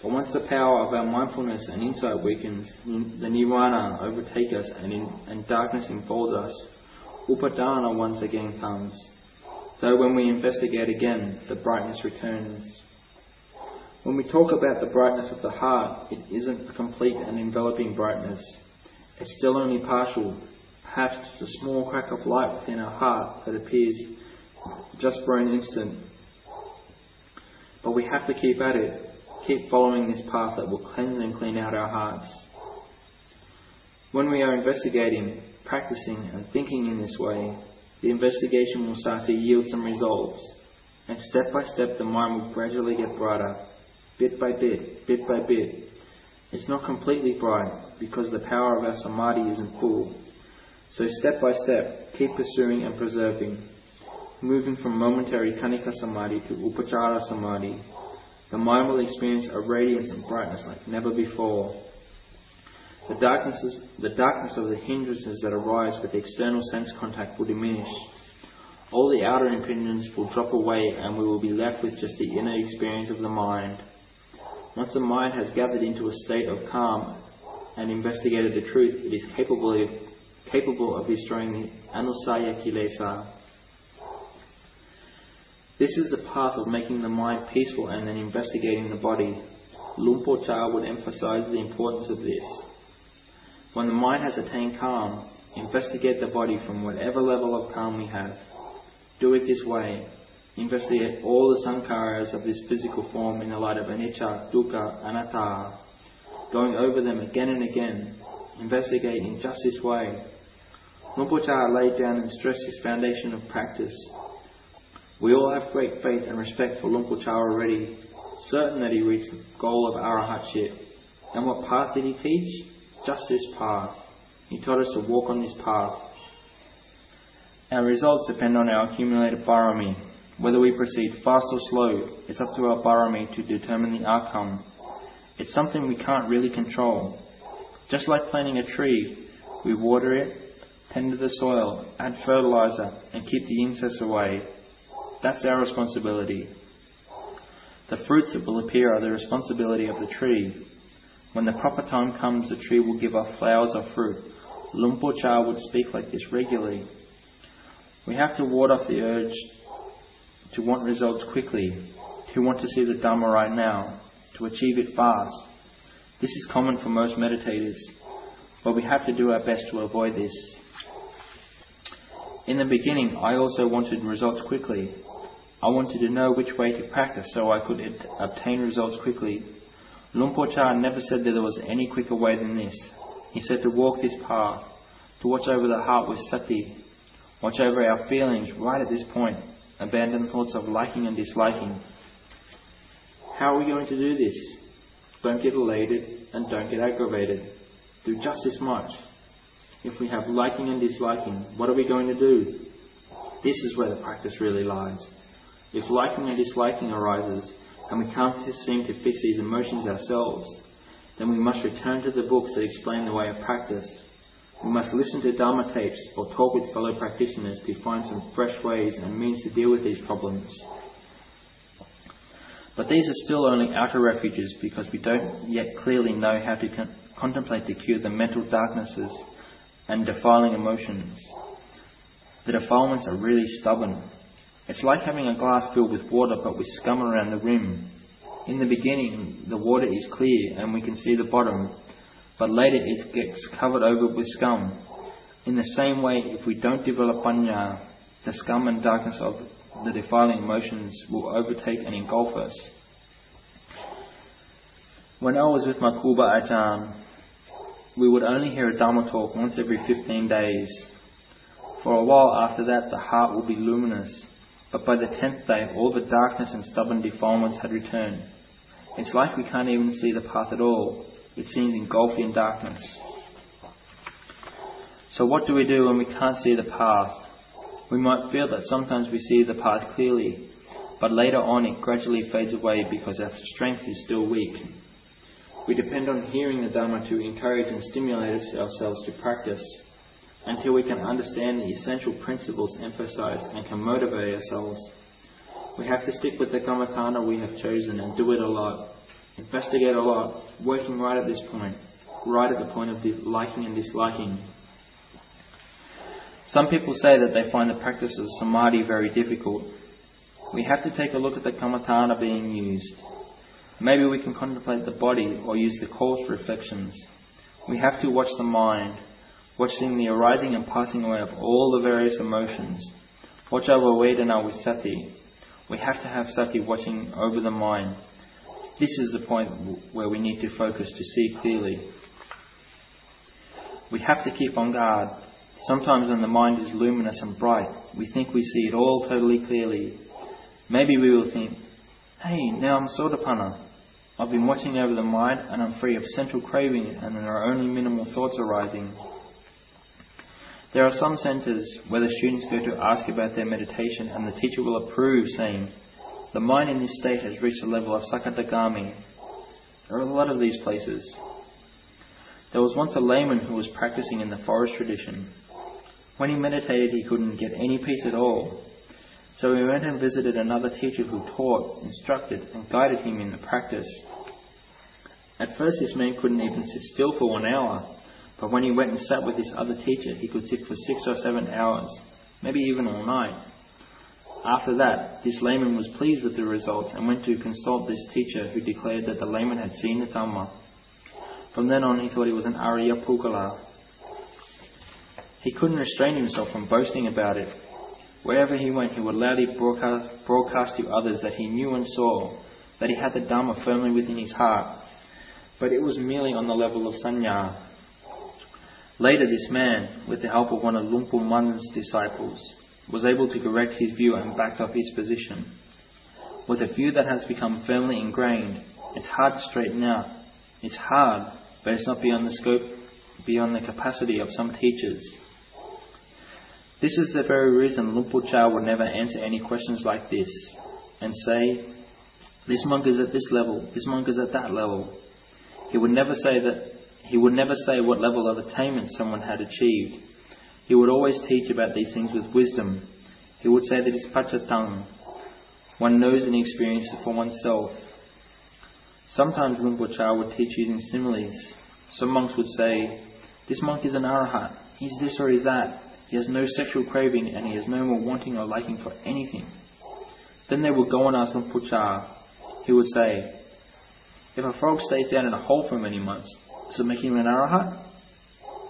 But once the power of our mindfulness and insight weakens, the nivarana overtake us and, in, and darkness enfolds us, Upadana once again comes. Though when we investigate again, the brightness returns. When we talk about the brightness of the heart, it isn't a complete and enveloping brightness. It's still only partial, perhaps just a small crack of light within our heart that appears just for an instant. But we have to keep at it, keep following this path that will cleanse and clean out our hearts. When we are investigating, practicing, and thinking in this way, the investigation will start to yield some results, and step by step the mind will gradually get brighter, bit by bit, bit by bit. It's not completely bright because the power of our samadhi isn't full. So step by step, keep pursuing and preserving, moving from momentary khanika samadhi to upachara samadhi. The mind will experience a radiance and brightness like never before. The, darknesses, the darkness of the hindrances that arise with external sense contact will diminish. All the outer impediments will drop away and we will be left with just the inner experience of the mind. Once the mind has gathered into a state of calm and investigated the truth, it is capable of, capable of destroying the anusaya kilesa. This is the path of making the mind peaceful and then investigating the body. Luang Por Chah would emphasize the importance of this. When the mind has attained calm, investigate the body from whatever level of calm we have. Do it this way. Investigate all the sankharas of this physical form in the light of anicca, dukkha, anatta, going over them again and again. Investigate in just this way. Luang Por Chah laid down and stressed his foundation of practice. We all have great faith and respect for Luang Por Chah already, certain that he reached the goal of arahatship. And what path did he teach? just this path. He taught us to walk on this path. Our results depend on our accumulated barami. Whether we proceed fast or slow, it's up to our barami to determine the outcome. It's something we can't really control. Just like planting a tree, we water it, tend the soil, add fertilizer, and keep the insects away. That's our responsibility. The fruits that will appear are the responsibility of the tree. When the proper time comes, the tree will give off flowers or fruit. Luang Por Chah would speak like this regularly. We have to ward off the urge to want results quickly, to want to see the Dhamma right now, to achieve it fast. This is common for most meditators, but we have to do our best to avoid this. In the beginning, I also wanted results quickly. I wanted to know which way to practice so I could obtain results quickly Luang Por Chah never said that there was any quicker way than this. He said to walk this path, to watch over the heart with sati, watch over our feelings right at this point, abandon thoughts of liking and disliking. How are we going to do this? Don't get elated and don't get aggravated. Do just as much. If we have liking and disliking, what are we going to do? This is where the practice really lies. If liking and disliking arises, and we can't seem to fix these emotions ourselves, then we must return to the books that explain the way of practice. We must listen to Dharma tapes or talk with fellow practitioners to find some fresh ways and means to deal with these problems. But these are still only outer refuges because we don't yet clearly know how to con- contemplate to cure the mental darknesses and defiling emotions. The defilements are really stubborn it's like having a glass filled with water but with scum around the rim. In the beginning, the water is clear and we can see the bottom, but later it gets covered over with scum. In the same way, if we don't develop panya, the scum and darkness of the defiling emotions will overtake and engulf us. When I was with my Kuba Ajahn, we would only hear a Dhamma talk once every 15 days. For a while after that, the heart will be luminous but by the tenth day, all the darkness and stubborn defilements had returned. It's like we can't even see the path at all. It seems engulfed in darkness. So, what do we do when we can't see the path? We might feel that sometimes we see the path clearly, but later on it gradually fades away because our strength is still weak. We depend on hearing the Dhamma to encourage and stimulate ourselves to practice until we can understand the essential principles emphasized and can motivate ourselves. We have to stick with the Kammatthana we have chosen and do it a lot. Investigate a lot, working right at this point, right at the point of liking and disliking. Some people say that they find the practice of samadhi very difficult. We have to take a look at the kammatthana being used. Maybe we can contemplate the body or use the coarse reflections. We have to watch the mind, watching the arising and passing away of all the various emotions. Watch over Vedana with sati. We have to have sati watching over the mind. This is the point where we need to focus to see clearly. We have to keep on guard. Sometimes when the mind is luminous and bright, we think we see it all totally clearly. Maybe we will think, hey, now I'm Sotapanna. I've been watching over the mind and I'm free of central craving and there are only minimal thoughts arising. There are some centers where the students go to ask about their meditation and the teacher will approve, saying, The mind in this state has reached the level of Sakadagami. There are a lot of these places. There was once a layman who was practicing in the forest tradition. When he meditated, he couldn't get any peace at all. So he went and visited another teacher who taught, instructed, and guided him in the practice. At first, this man couldn't even sit still for one hour. But when he went and sat with this other teacher, he could sit for six or seven hours, maybe even all night. After that, this layman was pleased with the results and went to consult this teacher who declared that the layman had seen the Dhamma. From then on, he thought he was an Arya Pugala. He couldn't restrain himself from boasting about it. Wherever he went, he would loudly broadcast, broadcast to others that he knew and saw, that he had the Dhamma firmly within his heart. But it was merely on the level of sanya, Later, this man, with the help of one of Luang Pu Mun's disciples, was able to correct his view and back up his position. With a view that has become firmly ingrained, it's hard to straighten out. It's hard, but it's not beyond the scope, beyond the capacity of some teachers. This is the very reason Luang Por would never answer any questions like this and say, this monk is at this level, this monk is at that level. He would never say that he would never say what level of attainment someone had achieved. He would always teach about these things with wisdom. He would say that it's paccattam. One knows and experiences for oneself. Sometimes Luang Por Chah would teach using similes. Some monks would say, This monk is an arahat. He's this or he's that. He has no sexual craving and he has no more wanting or liking for anything. Then they would go and ask Cha. He would say, If a frog stays down in a hole for many months, does it make him an arahat?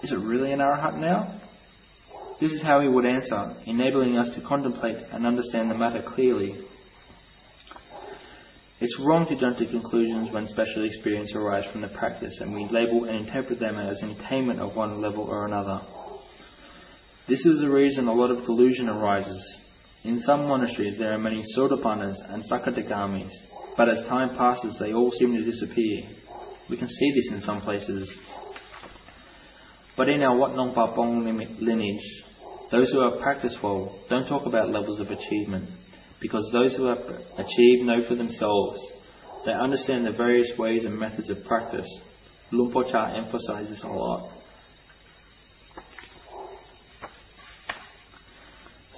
Is it really an arahat now? This is how he would answer, enabling us to contemplate and understand the matter clearly. It's wrong to jump to conclusions when special experience arises from the practice and we label and interpret them as an attainment of one level or another. This is the reason a lot of delusion arises. In some monasteries there are many Sotapannas and Sakadagamis, but as time passes they all seem to disappear. We can see this in some places. But in our Wat Nong Pa Pong lineage, those who are practiceful don't talk about levels of achievement, because those who have achieved know for themselves. They understand the various ways and methods of practice. Luang Por Chah emphasizes a lot.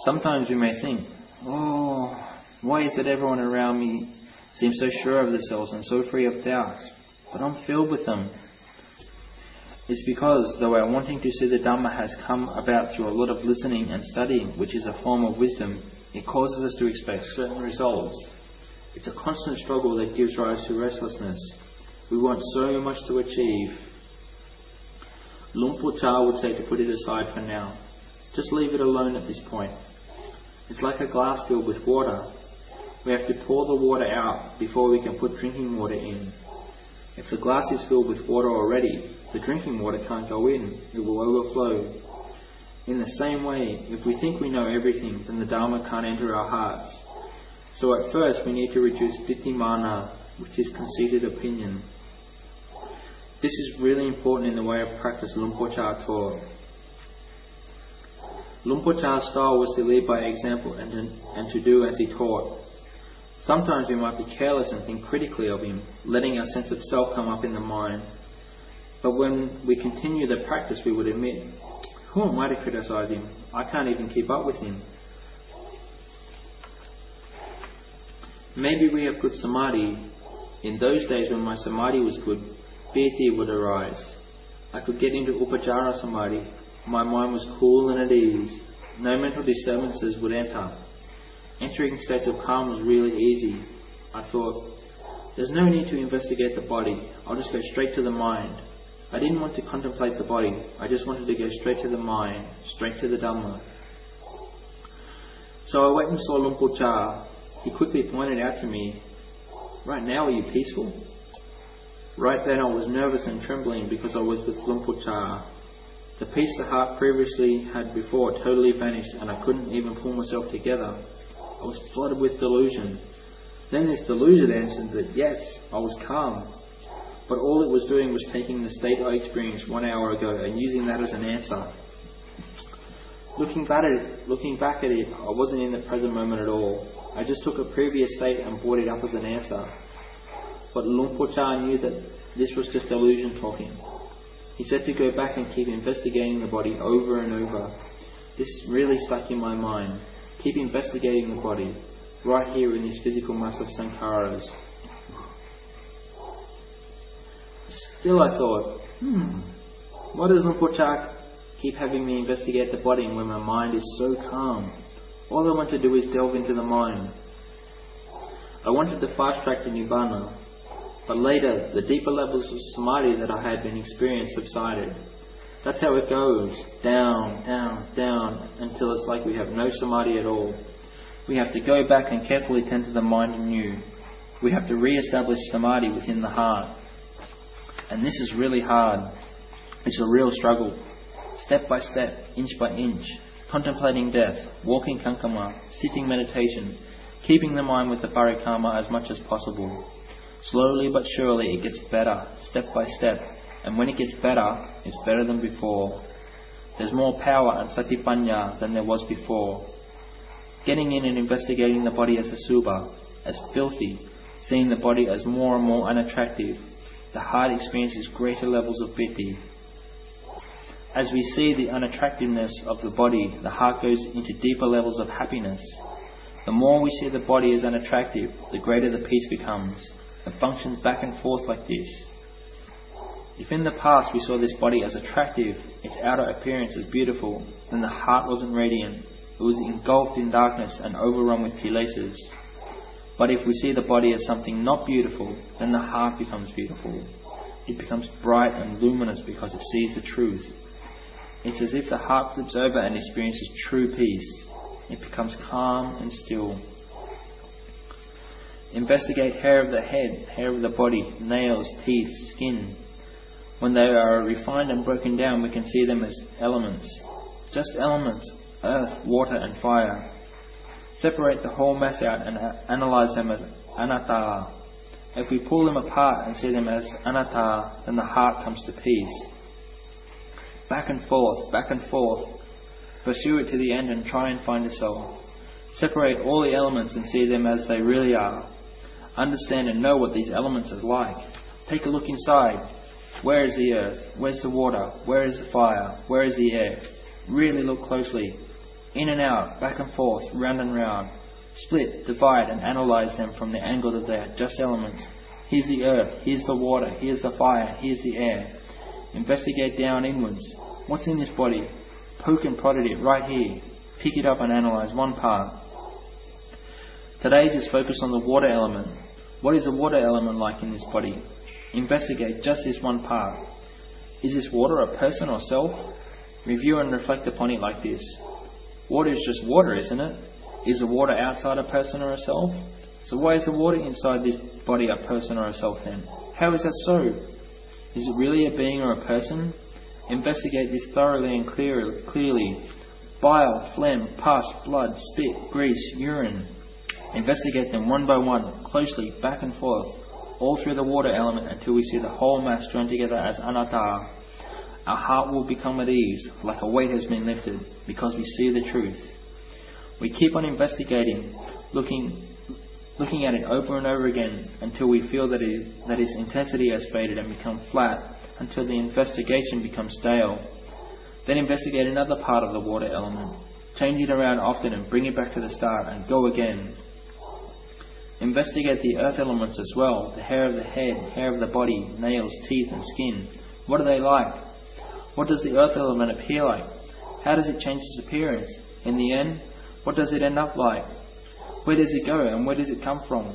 Sometimes we may think, oh, why is it everyone around me seems so sure of themselves and so free of doubts? but I'm filled with them. It's because, though our wanting to see the Dhamma has come about through a lot of listening and studying, which is a form of wisdom, it causes us to expect certain results. It's a constant struggle that gives rise to restlessness. We want so much to achieve. Luang Por Chah would say to put it aside for now. Just leave it alone at this point. It's like a glass filled with water. We have to pour the water out before we can put drinking water in. If the glass is filled with water already, the drinking water can't go in, it will overflow. In the same way, if we think we know everything, then the Dharma can't enter our hearts. So at first we need to reduce ditthimana, which is conceited opinion. This is really important in the way of practice Luang Por taught. Luang Por Chah's style was to lead by example and to, and to do as he taught. Sometimes we might be careless and think critically of him, letting our sense of self come up in the mind. But when we continue the practice, we would admit, who am I to criticize him? I can't even keep up with him. Maybe we have good samadhi. In those days when my samadhi was good, piti would arise. I could get into upachara samadhi. My mind was cool and at ease. No mental disturbances would enter. Entering states of calm was really easy. I thought, there's no need to investigate the body. I'll just go straight to the mind. I didn't want to contemplate the body. I just wanted to go straight to the mind, straight to the Dhamma. So I went and saw Luang Por Chah. He quickly pointed out to me, Right now, are you peaceful? Right then, I was nervous and trembling because I was with Luang Por Chah. The peace the heart previously had before totally vanished, and I couldn't even pull myself together. I was flooded with delusion. Then this delusion answered that yes, I was calm, but all it was doing was taking the state I experienced one hour ago and using that as an answer. Looking back at it, looking back at it, I wasn't in the present moment at all. I just took a previous state and brought it up as an answer. But Chah knew that this was just illusion talking. He said to go back and keep investigating the body over and over. This really stuck in my mind. Keep investigating the body, right here in this physical mass of sankharas. Still, I thought, hmm, why does Por keep having me investigate the body when my mind is so calm? All I want to do is delve into the mind. I wanted to fast track to Nibbana, but later the deeper levels of samadhi that I had been experienced subsided. That's how it goes down, down, down until it's like we have no samadhi at all. We have to go back and carefully tend to the mind anew. We have to re establish samadhi within the heart. And this is really hard. It's a real struggle. Step by step, inch by inch, contemplating death, walking kankama, sitting meditation, keeping the mind with the parikamma as much as possible. Slowly but surely it gets better, step by step, and when it gets better, it's better than before. There's more power and satipanya than there was before. Getting in and investigating the body as a suba, as filthy, seeing the body as more and more unattractive, the heart experiences greater levels of piti. As we see the unattractiveness of the body, the heart goes into deeper levels of happiness. The more we see the body as unattractive, the greater the peace becomes. It functions back and forth like this. If in the past we saw this body as attractive, its outer appearance as beautiful, then the heart wasn't radiant. It was engulfed in darkness and overrun with kilesas. But if we see the body as something not beautiful, then the heart becomes beautiful. It becomes bright and luminous because it sees the truth. It's as if the heart flips over and experiences true peace. It becomes calm and still. Investigate hair of the head, hair of the body, nails, teeth, skin, when they are refined and broken down, we can see them as elements. Just elements earth, water, and fire. Separate the whole mass out and analyze them as anatta. If we pull them apart and see them as anatta, then the heart comes to peace. Back and forth, back and forth. Pursue it to the end and try and find a soul. Separate all the elements and see them as they really are. Understand and know what these elements are like. Take a look inside. Where is the earth? Where's the water? Where is the fire? Where is the air? Really look closely. In and out, back and forth, round and round. Split, divide, and analyze them from the angle that they are just elements. Here's the earth, here's the water, here's the fire, here's the air. Investigate down inwards. What's in this body? Poke and prod at it right here. Pick it up and analyze one part. Today, just focus on the water element. What is the water element like in this body? Investigate just this one part. Is this water a person or self? Review and reflect upon it like this. Water is just water, isn't it? Is the water outside a person or a self? So why is the water inside this body a person or a self then? How is that so? Is it really a being or a person? Investigate this thoroughly and clear, clearly. Bile, phlegm, pus, blood, spit, grease, urine. Investigate them one by one, closely, back and forth all through the water element until we see the whole mass joined together as anatta. Our heart will become at ease, like a weight has been lifted, because we see the truth. We keep on investigating, looking, looking at it over and over again until we feel that, it, that its intensity has faded and become flat, until the investigation becomes stale. Then investigate another part of the water element. Change it around often and bring it back to the start and go again. Investigate the earth elements as well the hair of the head, hair of the body, nails, teeth, and skin. What are they like? What does the earth element appear like? How does it change its appearance? In the end, what does it end up like? Where does it go and where does it come from?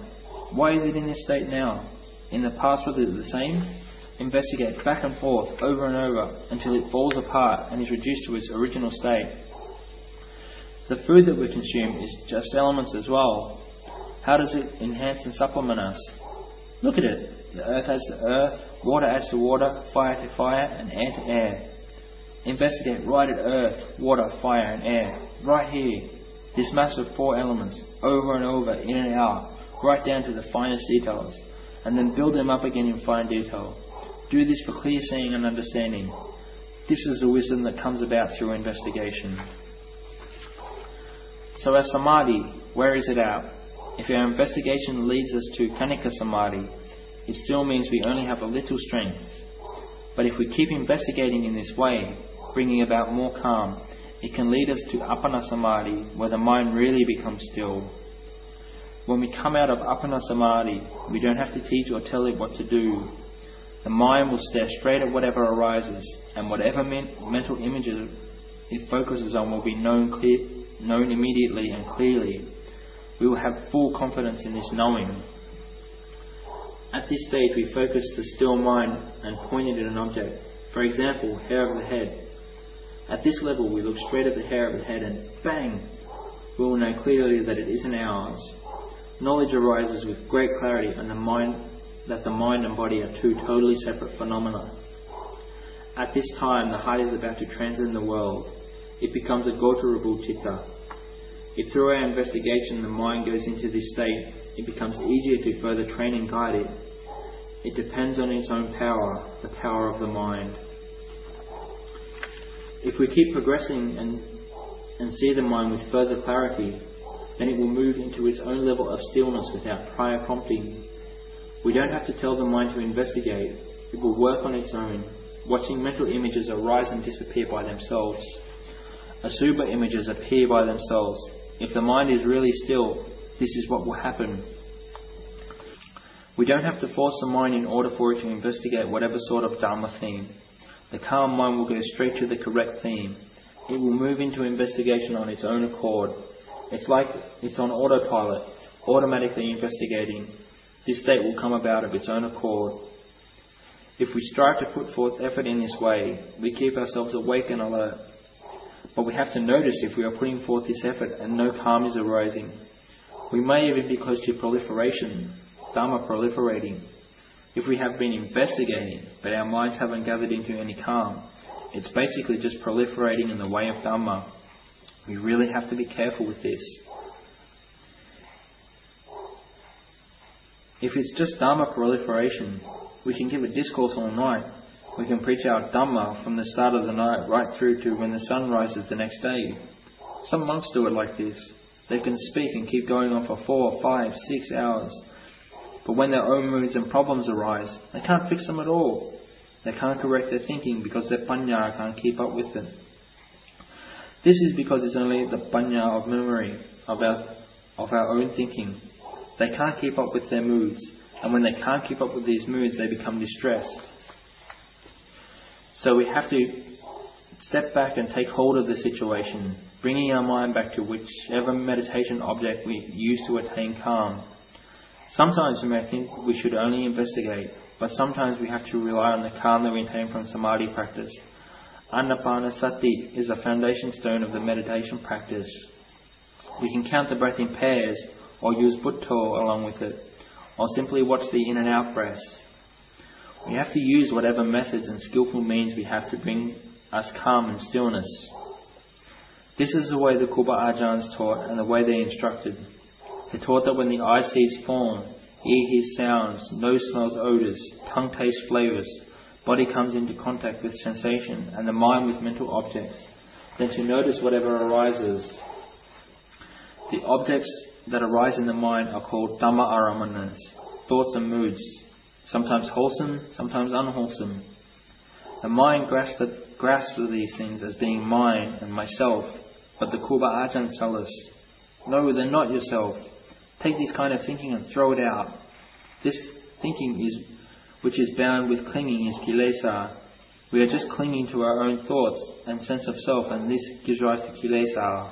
Why is it in this state now? In the past was it the same? Investigate back and forth, over and over, until it falls apart and is reduced to its original state. The food that we consume is just elements as well. How does it enhance and supplement us? Look at it. The earth adds to earth, water adds to water, fire to fire, and air to air. Investigate right at earth, water, fire, and air. Right here. This mass of four elements, over and over, in and out, right down to the finest details, and then build them up again in fine detail. Do this for clear seeing and understanding. This is the wisdom that comes about through investigation. So our samadhi, where is it at? If our investigation leads us to Khanika samadhi, it still means we only have a little strength. But if we keep investigating in this way, bringing about more calm, it can lead us to Appana samadhi, where the mind really becomes still. When we come out of Appana samadhi, we don't have to teach or tell it what to do. The mind will stare straight at whatever arises, and whatever men- mental images it focuses on will be known, clear, known immediately and clearly. We will have full confidence in this knowing. At this stage, we focus the still mind and point it at an object. For example, hair of the head. At this level, we look straight at the hair of the head and bang! We will know clearly that it isn't ours. Knowledge arises with great clarity and the mind that the mind and body are two totally separate phenomena. At this time, the heart is about to transcend the world. It becomes a Gotrabhu Chitta. If through our investigation the mind goes into this state, it becomes easier to further train and guide it. It depends on its own power, the power of the mind. If we keep progressing and, and see the mind with further clarity, then it will move into its own level of stillness without prior prompting. We don't have to tell the mind to investigate. It will work on its own, watching mental images arise and disappear by themselves. Asubha images appear by themselves. If the mind is really still, this is what will happen. We don't have to force the mind in order for it to investigate whatever sort of Dharma theme. The calm mind will go straight to the correct theme. It will move into investigation on its own accord. It's like it's on autopilot, automatically investigating, this state will come about of its own accord. If we strive to put forth effort in this way, we keep ourselves awake and alert. But we have to notice if we are putting forth this effort and no calm is arising. We may even be close to proliferation, Dharma proliferating. If we have been investigating, but our minds haven't gathered into any calm, it's basically just proliferating in the way of Dhamma. We really have to be careful with this. If it's just Dharma proliferation, we can give a discourse all night. We can preach our Dhamma from the start of the night right through to when the sun rises the next day. Some monks do it like this. They can speak and keep going on for four, five, six hours. But when their own moods and problems arise, they can't fix them at all. They can't correct their thinking because their panya can't keep up with it. This is because it's only the panya of memory, of our, of our own thinking, they can't keep up with their moods, and when they can't keep up with these moods, they become distressed. So we have to step back and take hold of the situation, bringing our mind back to whichever meditation object we use to attain calm. Sometimes we may think we should only investigate, but sometimes we have to rely on the calm that we attain from samadhi practice. Anapanasati is a foundation stone of the meditation practice. We can count the breath in pairs or use Buddho along with it, or simply watch the in and out breaths. We have to use whatever methods and skillful means we have to bring us calm and stillness. This is the way the Khuba Ajahns taught and the way they instructed. They taught that when the eye sees form, ear hears sounds, nose smells odours, tongue tastes flavours, body comes into contact with sensation, and the mind with mental objects, then to notice whatever arises. The objects that arise in the mind are called Dhamma aramanas, thoughts and moods, sometimes wholesome, sometimes unwholesome. The mind grasps, these things as being mine and myself, but the Khuba Ajahn tell us, no, they're not yourself. Take this kind of thinking and throw it out. This thinking is, which is bound with clinging is kilesa. We are just clinging to our own thoughts and sense of self, and this gives rise to kilesa.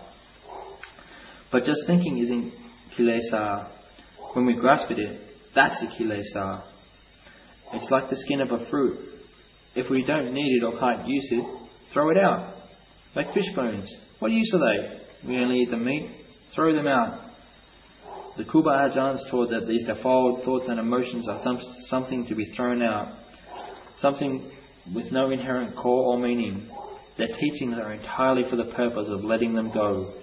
But just thinking isn't kilesa. When we grasp it, that's a kilesa. It's like the skin of a fruit. If we don't need it or can't use it, throw it out. Like fish bones. What use are they? We only eat the meat. Throw them out. The Kruba Ajahns taught that these defiled thoughts and emotions are something to be thrown out, something with no inherent core or meaning. Their teachings are entirely for the purpose of letting them go.